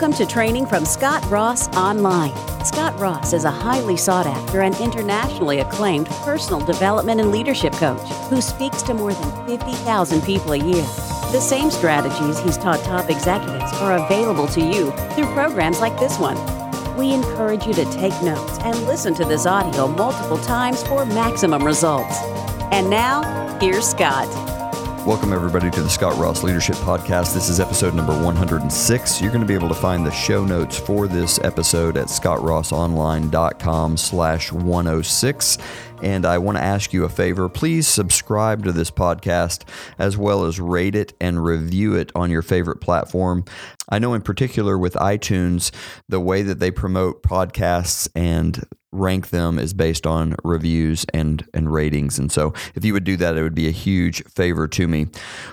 Welcome to training from Scott Ross Online. Scott Ross is a highly sought after and internationally acclaimed personal development and leadership coach who speaks to more than 50,000 people a year. The same strategies he's taught top executives are available to you through programs like this one. We encourage you to take notes and listen to this audio multiple times for maximum results. And now, here's Scott. Welcome, everybody, to the Scott Ross Leadership Podcast. This is episode number 106. You're going to be able to find the show notes for this episode at scottrossonline.com slash 106. And I want to ask you a favor. Please subscribe to this podcast as well as rate it and review it on your favorite platform. I know, in particular, with iTunes, the way that they promote podcasts and rank them is based on reviews and and ratings. And so if you would do that it would be a huge favor to me.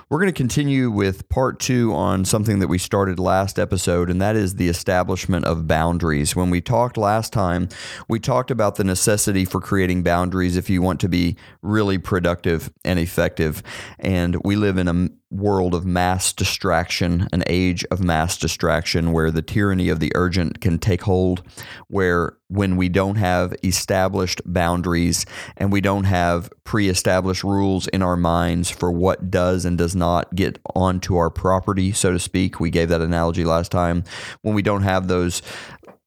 We're going to continue with part 2 on something that we started last episode and that is the establishment of boundaries. When we talked last time we talked about the necessity for creating boundaries if you want to be really productive and effective. And we live in a world of mass distraction, an age of mass distraction where the tyranny of the urgent can take hold, where when we don't have established boundaries and we don't have pre established rules in our minds for what does and does not get onto our property, so to speak, we gave that analogy last time, when we don't have those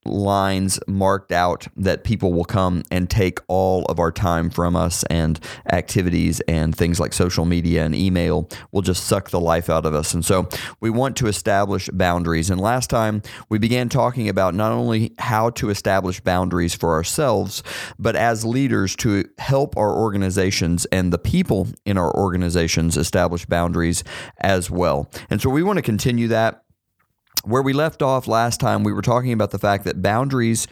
lines marked out that people will come and take all of our time from us and activities and things like social media and email will just suck the life out of us. And so we want to establish boundaries. And last time we began talking about not only how to establish boundaries for ourselves, but as leaders to help our organizations and the people in our organizations establish boundaries as well. And so we want to continue that where we left off last time, we were talking about the fact that boundaries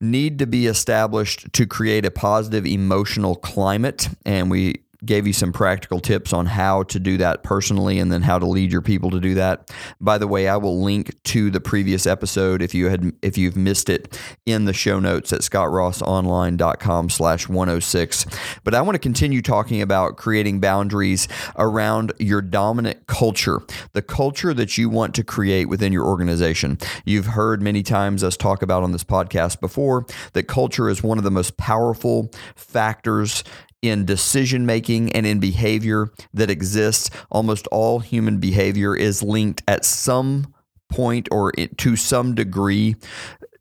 need to be established to create a positive emotional climate. And we gave you some practical tips on how to do that personally and then how to lead your people to do that. By the way, I will link to the previous episode if you had if you've missed it in the show notes at scottrossonline.com slash 106. But I want to continue talking about creating boundaries around your dominant culture, the culture that you want to create within your organization. You've heard many times us talk about on this podcast before that culture is one of the most powerful factors in decision making and in behavior that exists. Almost all human behavior is linked at some point or to some degree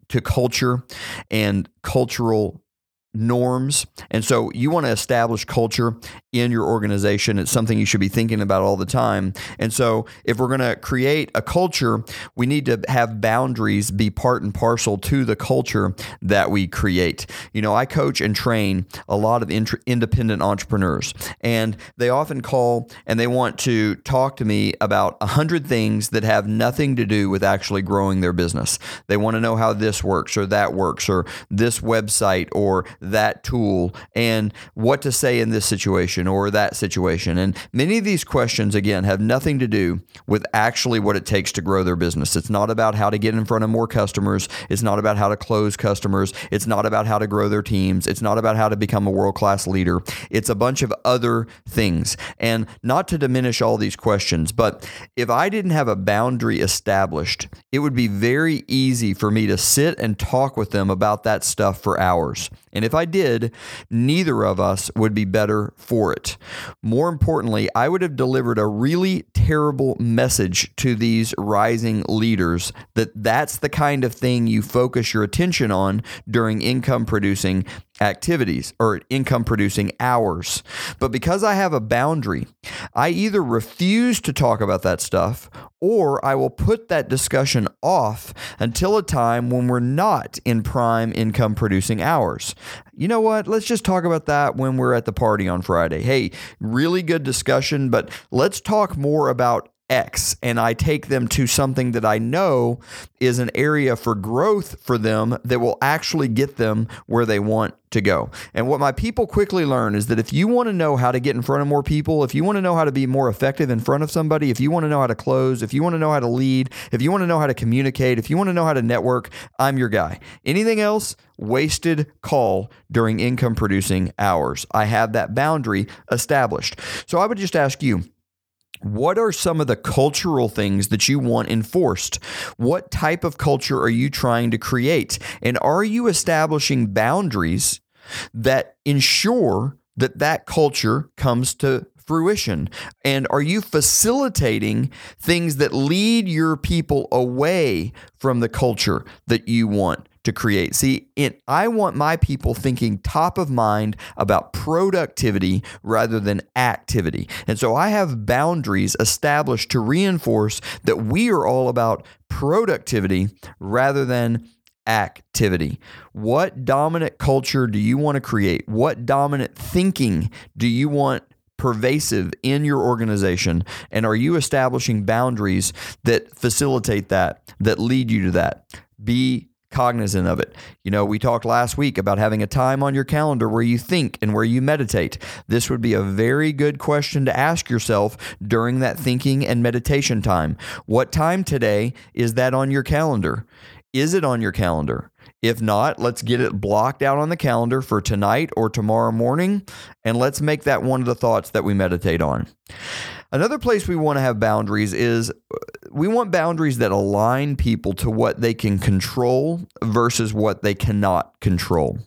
to culture and cultural norms. And so you want to establish culture in your organization. It's something you should be thinking about all the time. And so if we're going to create a culture, we need to have boundaries be part and parcel to the culture that we create. You know, I coach and train a lot of int- independent entrepreneurs, and they often call and they want to talk to me about a hundred things that have nothing to do with actually growing their business. They want to know how this works or that works or this website or that tool and what to say in this situation or that situation. And many of these questions, again, have nothing to do with actually what it takes to grow their business. It's not about how to get in front of more customers. It's not about how to close customers. It's not about how to grow their teams. It's not about how to become a world class leader. It's a bunch of other things. And not to diminish all these questions, but if I didn't have a boundary established, it would be very easy for me to sit and talk with them about that stuff for hours. And if I did, neither of us would be better for it. More importantly, I would have delivered a really terrible message to these rising leaders that that's the kind of thing you focus your attention on during income producing activities or income producing hours. But because I have a boundary, I either refuse to talk about that stuff or I will put that discussion off until a time when we're not in prime income producing hours. You know what? Let's just talk about that when we're at the party on Friday. Hey, really good discussion, but let's talk more about X and I take them to something that I know is an area for growth for them that will actually get them where they want to go. And what my people quickly learn is that if you want to know how to get in front of more people, if you want to know how to be more effective in front of somebody, if you want to know how to close, if you want to know how to lead, if you want to know how to communicate, if you want to know how to network, I'm your guy. Anything else, wasted call during income producing hours. I have that boundary established. So I would just ask you, What are some of the cultural things that you want enforced? What type of culture are you trying to create? And are you establishing boundaries that ensure that that culture comes to fruition? And are you facilitating things that lead your people away from the culture that you want? To create. See, it, I want my people thinking top of mind about productivity rather than activity. And so I have boundaries established to reinforce that we are all about productivity rather than activity. What dominant culture do you want to create? What dominant thinking do you want pervasive in your organization? And are you establishing boundaries that facilitate that, that lead you to that? Be cognizant of it. You know, we talked last week about having a time on your calendar where you think and where you meditate. This would be a very good question to ask yourself during that thinking and meditation time. What time today is that on your calendar? Is it on your calendar? If not, let's get it blocked out on the calendar for tonight or tomorrow morning, and let's make that one of the thoughts that we meditate on. Another place we want to have boundaries is we want boundaries that align people to what they can control versus what they cannot control.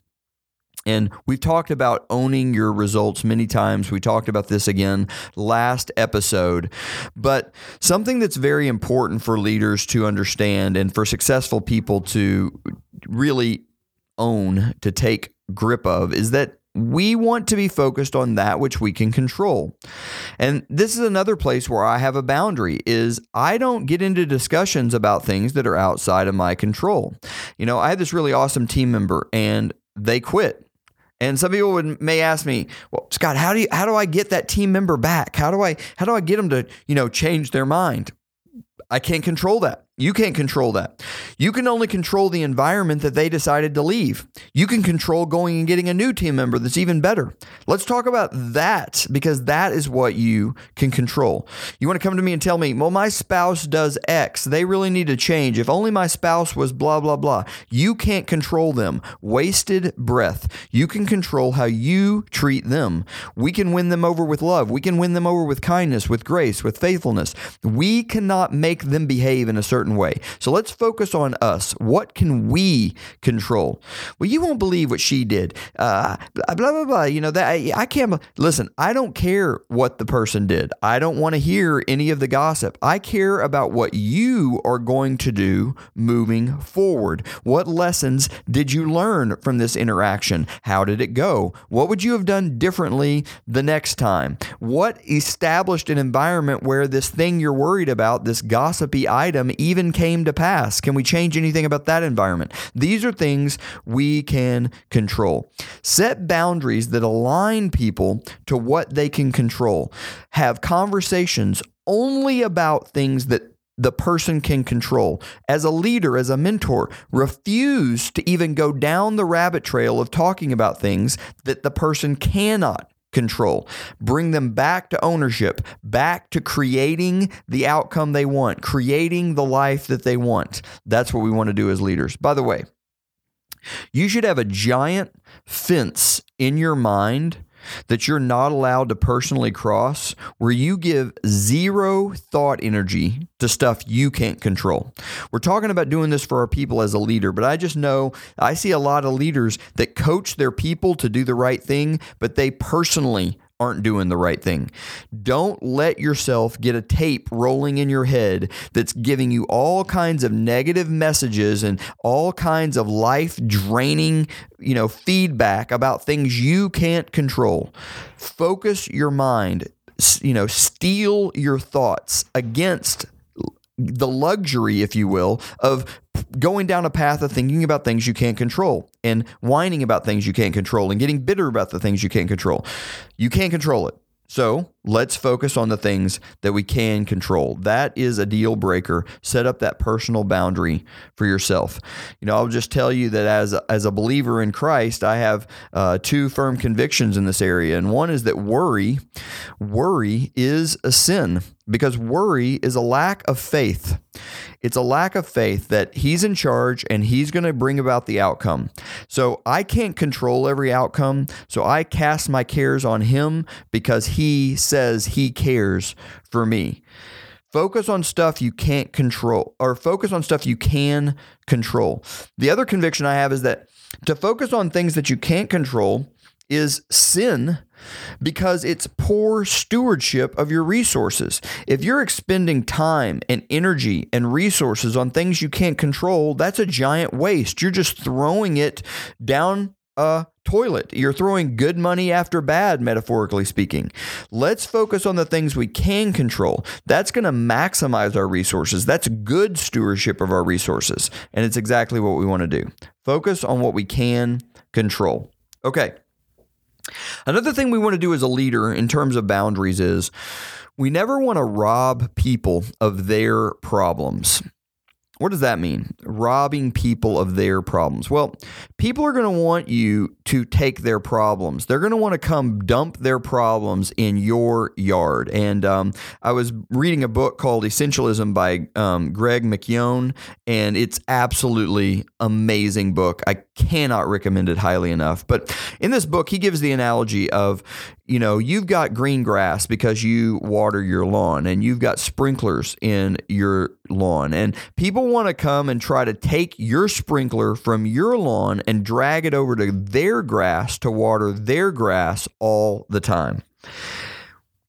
And we've talked about owning your results many times. We talked about this again last episode. But something that's very important for leaders to understand and for successful people to really own, to take grip of, is that we want to be focused on that which we can control. And this is another place where I have a boundary is I don't get into discussions about things that are outside of my control. You know, I had this really awesome team member and they quit. And some people would may ask me, "Well, Scott, how do you how do I get that team member back? How do I how do I get them to, you know, change their mind?" I can't control that. You can't control that. You can only control the environment that they decided to leave. You can control going and getting a new team member that's even better. Let's talk about that because that is what you can control. You want to come to me and tell me, well, my spouse does X. They really need to change. If only my spouse was blah, blah, blah. You can't control them. Wasted breath. You can control how you treat them. We can win them over with love. We can win them over with kindness, with grace, with faithfulness. We cannot make them behave in a certain certain way. So let's focus on us. What can we control? Well, you won't believe what she did. Uh, blah blah blah. You know that I, I can't listen. I don't care what the person did. I don't want to hear any of the gossip. I care about what you are going to do moving forward. What lessons did you learn from this interaction? How did it go? What would you have done differently the next time? What established an environment where this thing you're worried about, this gossipy item, even even came to pass? Can we change anything about that environment? These are things we can control. Set boundaries that align people to what they can control. Have conversations only about things that the person can control. As a leader, as a mentor, refuse to even go down the rabbit trail of talking about things that the person cannot control. Bring them back to ownership, back to creating the outcome they want, creating the life that they want. That's what we want to do as leaders. By the way, you should have a giant fence in your mind that you're not allowed to personally cross, where you give zero thought energy to stuff you can't control. We're talking about doing this for our people as a leader, but I just know I see a lot of leaders that coach their people to do the right thing, but they personally aren't doing the right thing. Don't let yourself get a tape rolling in your head that's giving you all kinds of negative messages and all kinds of life draining, you know, feedback about things you can't control. Focus your mind, you know, steel your thoughts against the luxury, if you will, of going down a path of thinking about things you can't control and whining about things you can't control and getting bitter about the things you can't control. You can't control it. So let's focus on the things that we can control. That is a deal breaker. Set up that personal boundary for yourself. You know, I'll just tell you that as a, as a believer in Christ, I have uh, two firm convictions in this area, and one is that worry, worry is a sin. Because worry is a lack of faith. It's a lack of faith that he's in charge and he's going to bring about the outcome. So I can't control every outcome. So I cast my cares on him because he says he cares for me. Focus on stuff you can't control or focus on stuff you can control. The other conviction I have is that to focus on things that you can't control is sin because it's poor stewardship of your resources. If you're expending time and energy and resources on things you can't control, that's a giant waste. You're just throwing it down a toilet. You're throwing good money after bad, metaphorically speaking. Let's focus on the things we can control. That's going to maximize our resources. That's good stewardship of our resources. And it's exactly what we want to do. Focus on what we can control. Okay. Another thing we want to do as a leader in terms of boundaries is we never want to rob people of their problems. What does that mean? Robbing people of their problems. Well, people are going to want you to take their problems. They're going to want to come dump their problems in your yard. And um, I was reading a book called Essentialism by um, Greg McKeown, and it's absolutely amazing book. I cannot recommend it highly enough. But in this book, he gives the analogy of you know, you've got green grass because you water your lawn and you've got sprinklers in your lawn. And people want to come and try to take your sprinkler from your lawn and drag it over to their grass to water their grass all the time.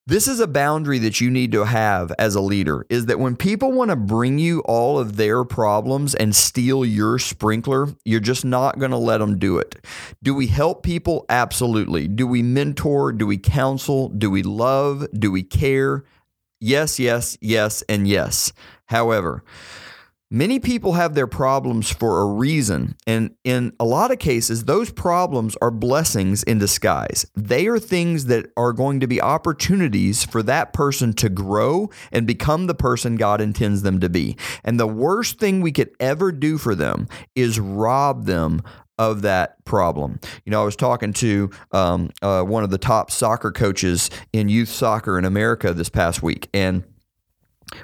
This is a boundary that you need to have as a leader is that when people want to bring you all of their problems and steal your sprinkler, you're just not going to let them do it. Do we help people? Absolutely. Do we mentor? Do we counsel? Do we love? Do we care? Yes, yes, yes, and yes. However, Many people have their problems for a reason, and in a lot of cases, those problems are blessings in disguise. They are things that are going to be opportunities for that person to grow and become the person God intends them to be. And the worst thing we could ever do for them is rob them of that problem. You know, I was talking to um, uh, one of the top soccer coaches in youth soccer in America this past week, and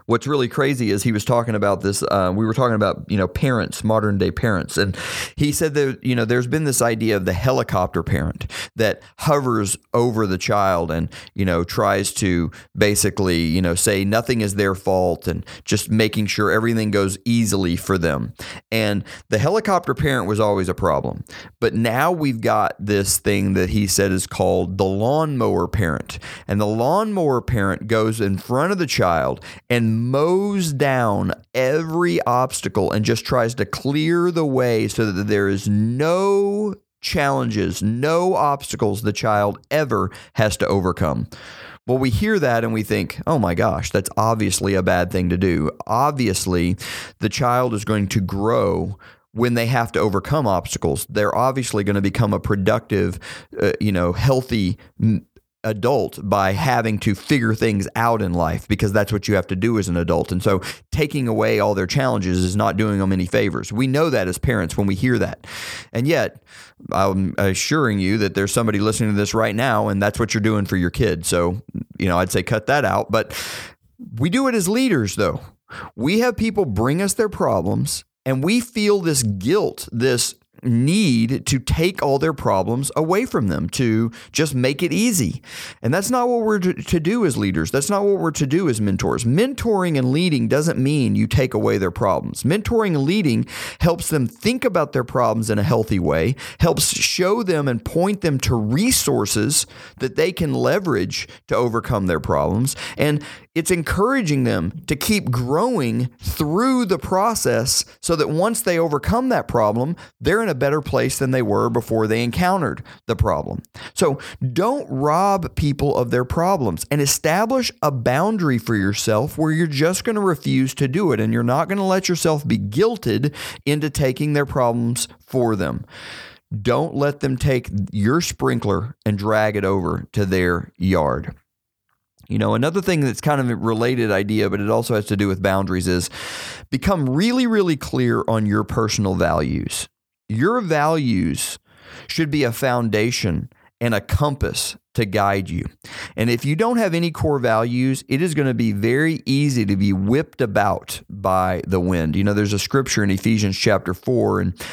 what's really crazy is he was talking about this uh, we were talking about you know parents modern day parents and he said that you know there's been this idea of the helicopter parent that hovers over the child and you know tries to basically you know say nothing is their fault and just making sure everything goes easily for them. And the helicopter parent was always a problem. But now we've got this thing that he said is called the lawnmower parent. And the lawnmower parent goes in front of the child and mows down every obstacle and just tries to clear the way so that there is no challenges, no obstacles the child ever has to overcome. Well, we hear that and we think, oh my gosh, that's obviously a bad thing to do. Obviously, the child is going to grow when they have to overcome obstacles. They're obviously going to become a productive, uh, you know, healthy adult by having to figure things out in life because that's what you have to do as an adult. And so taking away all their challenges is not doing them any favors. We know that as parents when we hear that. And yet, I'm assuring you that there's somebody listening to this right now and that's what you're doing for your kid. So, you know, I'd say cut that out, but we do it as leaders though. We have people bring us their problems and we feel this guilt, this need to take all their problems away from them, to just make it easy. And that's not what we're to do as leaders. That's not what we're to do as mentors. Mentoring and leading doesn't mean you take away their problems. Mentoring and leading helps them think about their problems in a healthy way, helps show them and point them to resources that they can leverage to overcome their problems. And it's encouraging them to keep growing through the process so that once they overcome that problem, they're in a better place than they were before they encountered the problem. So don't rob people of their problems and establish a boundary for yourself where you're just going to refuse to do it and you're not going to let yourself be guilted into taking their problems for them. Don't let them take your sprinkler and drag it over to their yard. You know, another thing that's kind of a related idea, but it also has to do with boundaries is become really, really clear on your personal values. Your values should be a foundation and a compass to guide you. And if you don't have any core values, it is going to be very easy to be whipped about by the wind. You know, there's a scripture in Ephesians chapter 4 and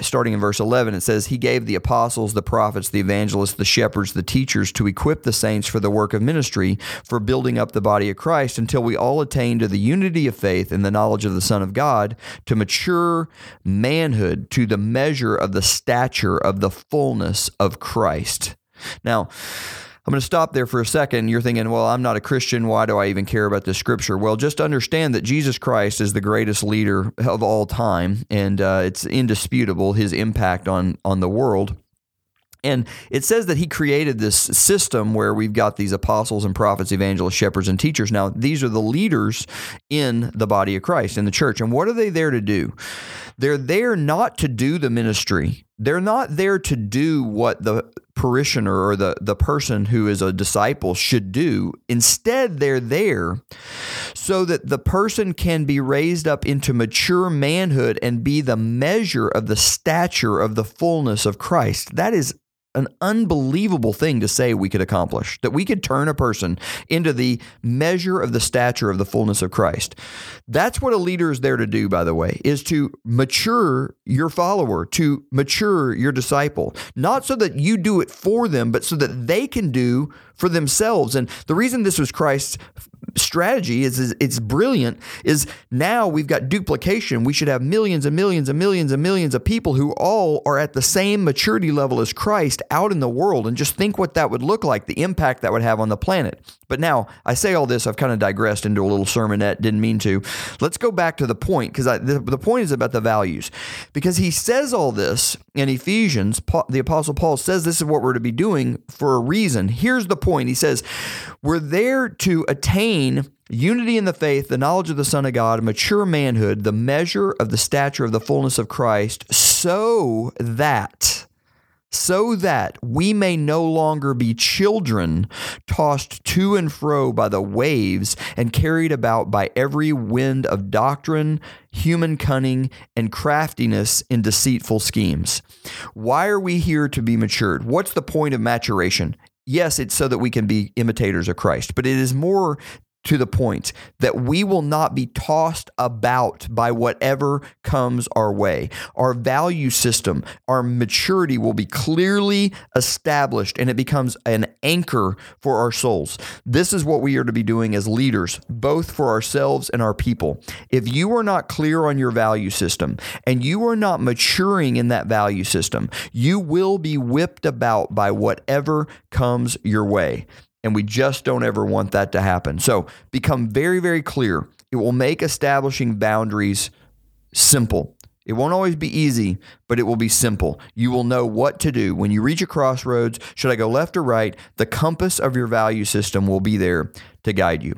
starting in verse 11 it says he gave the apostles, the prophets, the evangelists, the shepherds, the teachers to equip the saints for the work of ministry for building up the body of Christ until we all attain to the unity of faith and the knowledge of the Son of God to mature manhood to the measure of the stature of the fullness of Christ. Now, I'm going to stop there for a second. You're thinking, well, I'm not a Christian. Why do I even care about this scripture? Well, just understand that Jesus Christ is the greatest leader of all time, and uh, it's indisputable his impact on on the world. And it says that he created this system where we've got these apostles and prophets, evangelists, shepherds, and teachers. Now, these are the leaders in the body of Christ, in the church. And what are they there to do? They're there not to do the ministry. They're not there to do what the parishioner or the, the person who is a disciple should do. Instead, they're there so that the person can be raised up into mature manhood and be the measure of the stature of the fullness of Christ. That is an unbelievable thing to say we could accomplish that we could turn a person into the measure of the stature of the fullness of Christ. That's what a leader is there to do, by the way, is to mature your follower, to mature your disciple, not so that you do it for them, but so that they can do for themselves. And the reason this was Christ's strategy is, is, it's brilliant is now we've got duplication. We should have millions and millions and millions and millions of people who all are at the same maturity level as christ out in the world and just think what that would look like the impact that would have on the planet. But now i say all this i've kind of digressed into a little sermonette didn't mean to. Let's go back to the point because the, the point is about the values. Because he says all this in ephesians Paul, the apostle paul says this is what we're to be doing for a reason. Here's the point. He says we're there to attain unity in the faith, the knowledge of the Son of God, mature manhood, the measure of the stature of the fullness of Christ, so that so that we may no longer be children tossed to and fro by the waves and carried about by every wind of doctrine, human cunning, and craftiness in deceitful schemes. Why are we here to be matured? What's the point of maturation? yes, it's so that we can be imitators of Christ, but it is more to the point that we will not be tossed about by whatever comes our way. Our value system, our maturity will be clearly established and it becomes an anchor for our souls. This is what we are to be doing as leaders, both for ourselves and our people. If you are not clear on your value system and you are not maturing in that value system, you will be whipped about by whatever comes your way. And we just don't ever want that to happen. So become very, very clear. It will make establishing boundaries simple. It won't always be easy, but it will be simple. You will know what to do. When you reach a crossroads, should I go left or right? The compass of your value system will be there to guide you.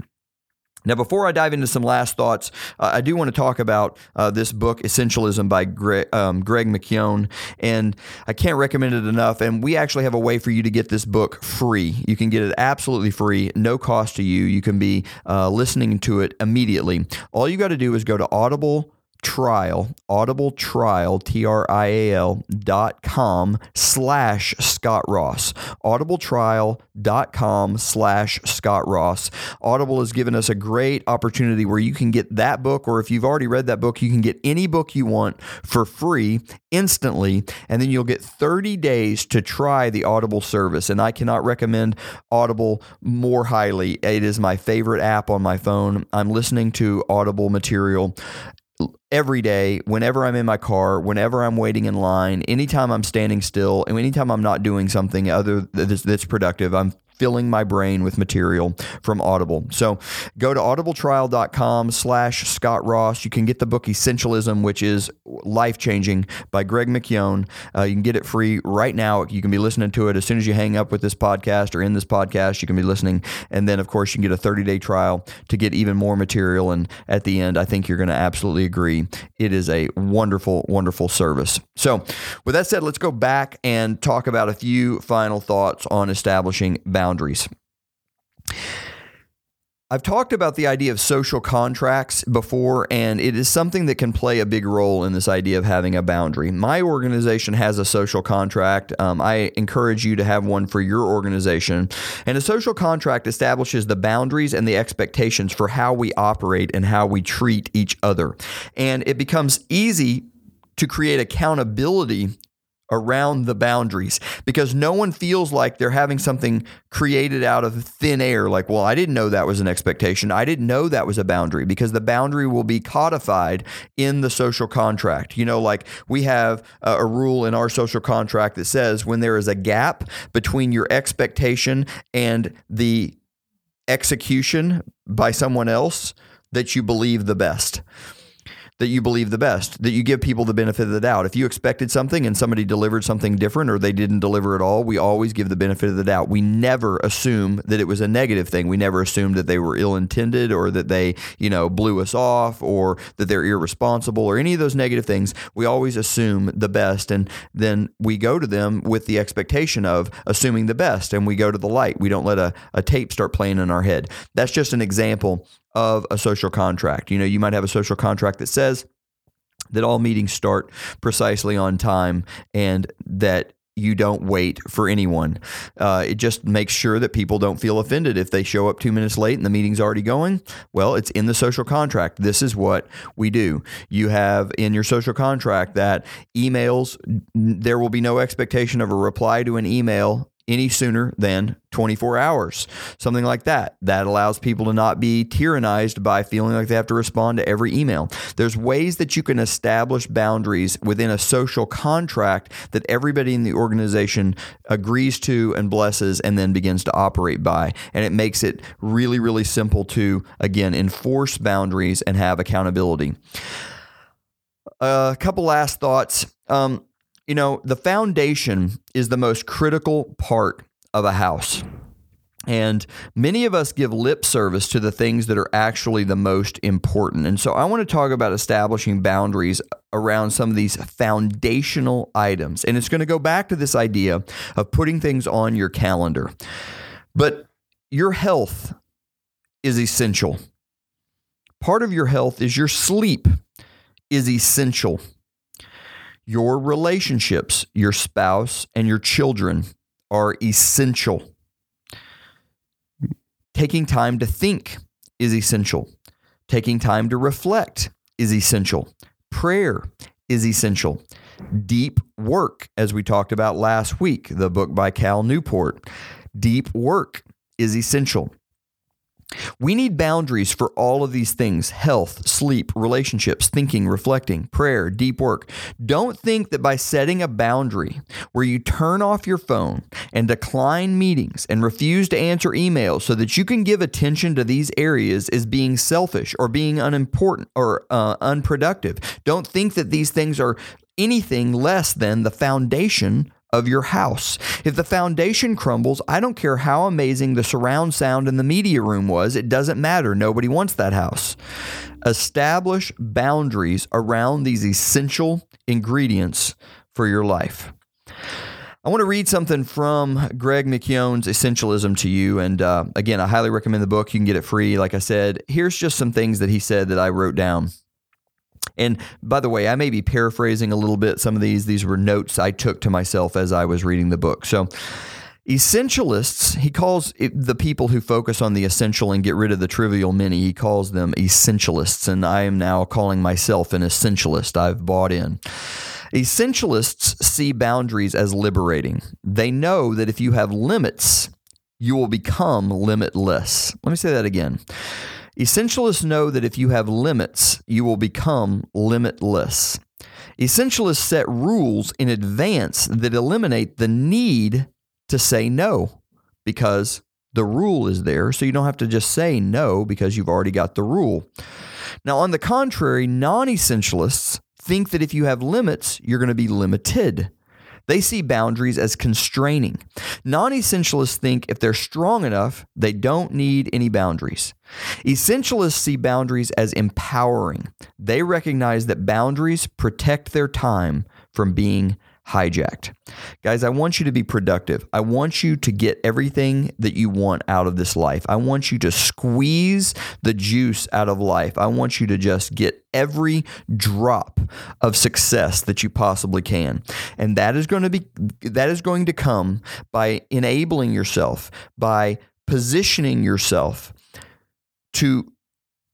Now, before I dive into some last thoughts, uh, I do want to talk about uh, this book, Essentialism by Greg, um, Greg McKeown. And I can't recommend it enough. And we actually have a way for you to get this book free. You can get it absolutely free, no cost to you. You can be uh, listening to it immediately. All you got to do is go to Audible trial, audible trial, T R I A L dot com slash Scott Ross. Audibletrial.com slash Scott Ross. Audible has given us a great opportunity where you can get that book, or if you've already read that book, you can get any book you want for free instantly, and then you'll get 30 days to try the Audible service. And I cannot recommend Audible more highly. It is my favorite app on my phone. I'm listening to Audible material every day, whenever I'm in my car, whenever I'm waiting in line, anytime I'm standing still, and anytime I'm not doing something other that's, that's productive, I'm filling my brain with material from Audible. So go to audibletrial.com slash Scott Ross. You can get the book Essentialism, which is life changing by Greg McKeown. Uh, you can get it free right now. You can be listening to it as soon as you hang up with this podcast or in this podcast. You can be listening. And then, of course, you can get a 30 day trial to get even more material. And at the end, I think you're going to absolutely agree. It is a wonderful, wonderful service. So, with that said, let's go back and talk about a few final thoughts on establishing boundaries. I've talked about the idea of social contracts before, and it is something that can play a big role in this idea of having a boundary. My organization has a social contract. Um, I encourage you to have one for your organization. And a social contract establishes the boundaries and the expectations for how we operate and how we treat each other. And it becomes easy to create accountability around the boundaries because no one feels like they're having something created out of thin air. Like, well, I didn't know that was an expectation. I didn't know that was a boundary because the boundary will be codified in the social contract. You know, like we have a, a rule in our social contract that says when there is a gap between your expectation and the execution by someone else, that you believe the best that you believe the best, that you give people the benefit of the doubt. If you expected something and somebody delivered something different or they didn't deliver at all, we always give the benefit of the doubt. We never assume that it was a negative thing. We never assume that they were ill intended or that they, you know, blew us off or that they're irresponsible or any of those negative things. We always assume the best and then we go to them with the expectation of assuming the best and we go to the light. We don't let a, a tape start playing in our head. That's just an example of a social contract. You know, you might have a social contract that says that all meetings start precisely on time and that you don't wait for anyone. Uh, it just makes sure that people don't feel offended if they show up two minutes late and the meeting's already going. Well, it's in the social contract. This is what we do. You have in your social contract that emails, there will be no expectation of a reply to an email any sooner than 24 hours, something like that. That allows people to not be tyrannized by feeling like they have to respond to every email. There's ways that you can establish boundaries within a social contract that everybody in the organization agrees to and blesses and then begins to operate by. And it makes it really, really simple to, again, enforce boundaries and have accountability. A couple last thoughts. Um, you know, the foundation is the most critical part of a house. And many of us give lip service to the things that are actually the most important. And so I want to talk about establishing boundaries around some of these foundational items. And it's going to go back to this idea of putting things on your calendar. But your health is essential. Part of your health is your sleep is essential your relationships, your spouse, and your children are essential. Taking time to think is essential. Taking time to reflect is essential. Prayer is essential. Deep work, as we talked about last week, the book by Cal Newport. Deep work is essential. We need boundaries for all of these things health, sleep, relationships, thinking, reflecting, prayer, deep work. Don't think that by setting a boundary where you turn off your phone and decline meetings and refuse to answer emails so that you can give attention to these areas is being selfish or being unimportant or uh, unproductive. Don't think that these things are anything less than the foundation of your house. If the foundation crumbles, I don't care how amazing the surround sound in the media room was, it doesn't matter. Nobody wants that house. Establish boundaries around these essential ingredients for your life. I want to read something from Greg McKeown's Essentialism to you. And uh, again, I highly recommend the book. You can get it free. Like I said, here's just some things that he said that I wrote down. And by the way, I may be paraphrasing a little bit some of these. These were notes I took to myself as I was reading the book. So, essentialists, he calls the people who focus on the essential and get rid of the trivial many, he calls them essentialists. And I am now calling myself an essentialist. I've bought in. Essentialists see boundaries as liberating. They know that if you have limits, you will become limitless. Let me say that again. Essentialists know that if you have limits, you will become limitless. Essentialists set rules in advance that eliminate the need to say no because the rule is there. So you don't have to just say no because you've already got the rule. Now, on the contrary, non essentialists think that if you have limits, you're going to be limited. They see boundaries as constraining. Non essentialists think if they're strong enough, they don't need any boundaries. Essentialists see boundaries as empowering. They recognize that boundaries protect their time from being hijacked. Guys, I want you to be productive. I want you to get everything that you want out of this life. I want you to squeeze the juice out of life. I want you to just get every drop of success that you possibly can. And that is going to be that is going to come by enabling yourself, by positioning yourself to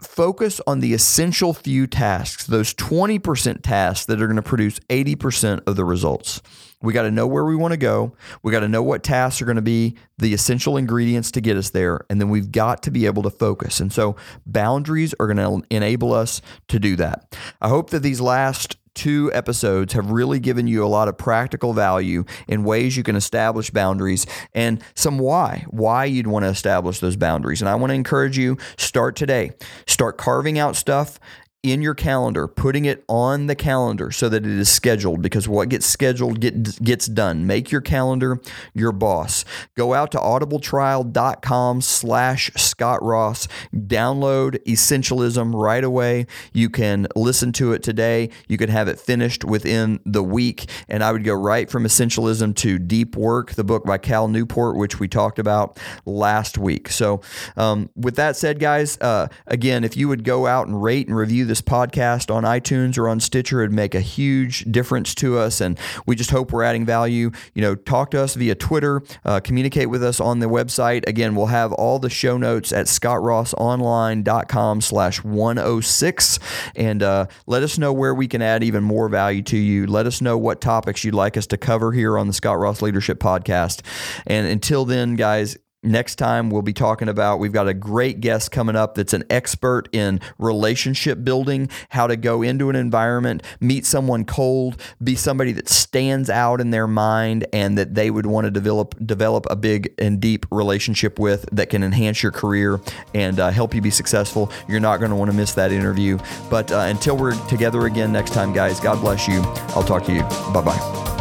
focus on the essential few tasks, those 20% tasks that are going to produce 80% of the results. We got to know where we want to go. We got to know what tasks are going to be the essential ingredients to get us there. And then we've got to be able to focus. And so boundaries are going to enable us to do that. I hope that these last two episodes have really given you a lot of practical value in ways you can establish boundaries and some why, why you'd want to establish those boundaries. And I want to encourage you start today. Start carving out stuff in your calendar, putting it on the calendar so that it is scheduled because what gets scheduled get, gets done. Make your calendar your boss. Go out to audibletrial.com slash Scott Ross. Download Essentialism right away. You can listen to it today. You can have it finished within the week. And I would go right from Essentialism to Deep Work, the book by Cal Newport, which we talked about last week. So, um, with that said, guys, uh, again, if you would go out and rate and review this podcast on iTunes or on Stitcher, it'd make a huge difference to us. And we just hope we're adding value. You know, talk to us via Twitter, uh, communicate with us on the website. Again, we'll have all the show notes at scottrossonline.com slash 106. And uh, let us know where we can add even more value to you. Let us know what topics you'd like us to cover here on the Scott Ross Leadership Podcast. And until then, guys, Next time, we'll be talking about we've got a great guest coming up that's an expert in relationship building, how to go into an environment, meet someone cold, be somebody that stands out in their mind and that they would want to develop develop a big and deep relationship with that can enhance your career and uh, help you be successful. You're not going to want to miss that interview. But uh, until we're together again next time, guys, God bless you. I'll talk to you. Bye bye.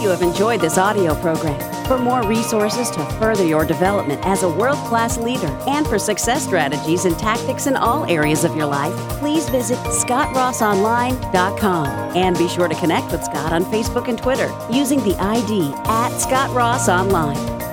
You have enjoyed this audio program. For more resources to further your development as a world class leader and for success strategies and tactics in all areas of your life, please visit ScottRossOnline.com and be sure to connect with Scott on Facebook and Twitter using the ID at Scott Ross Online.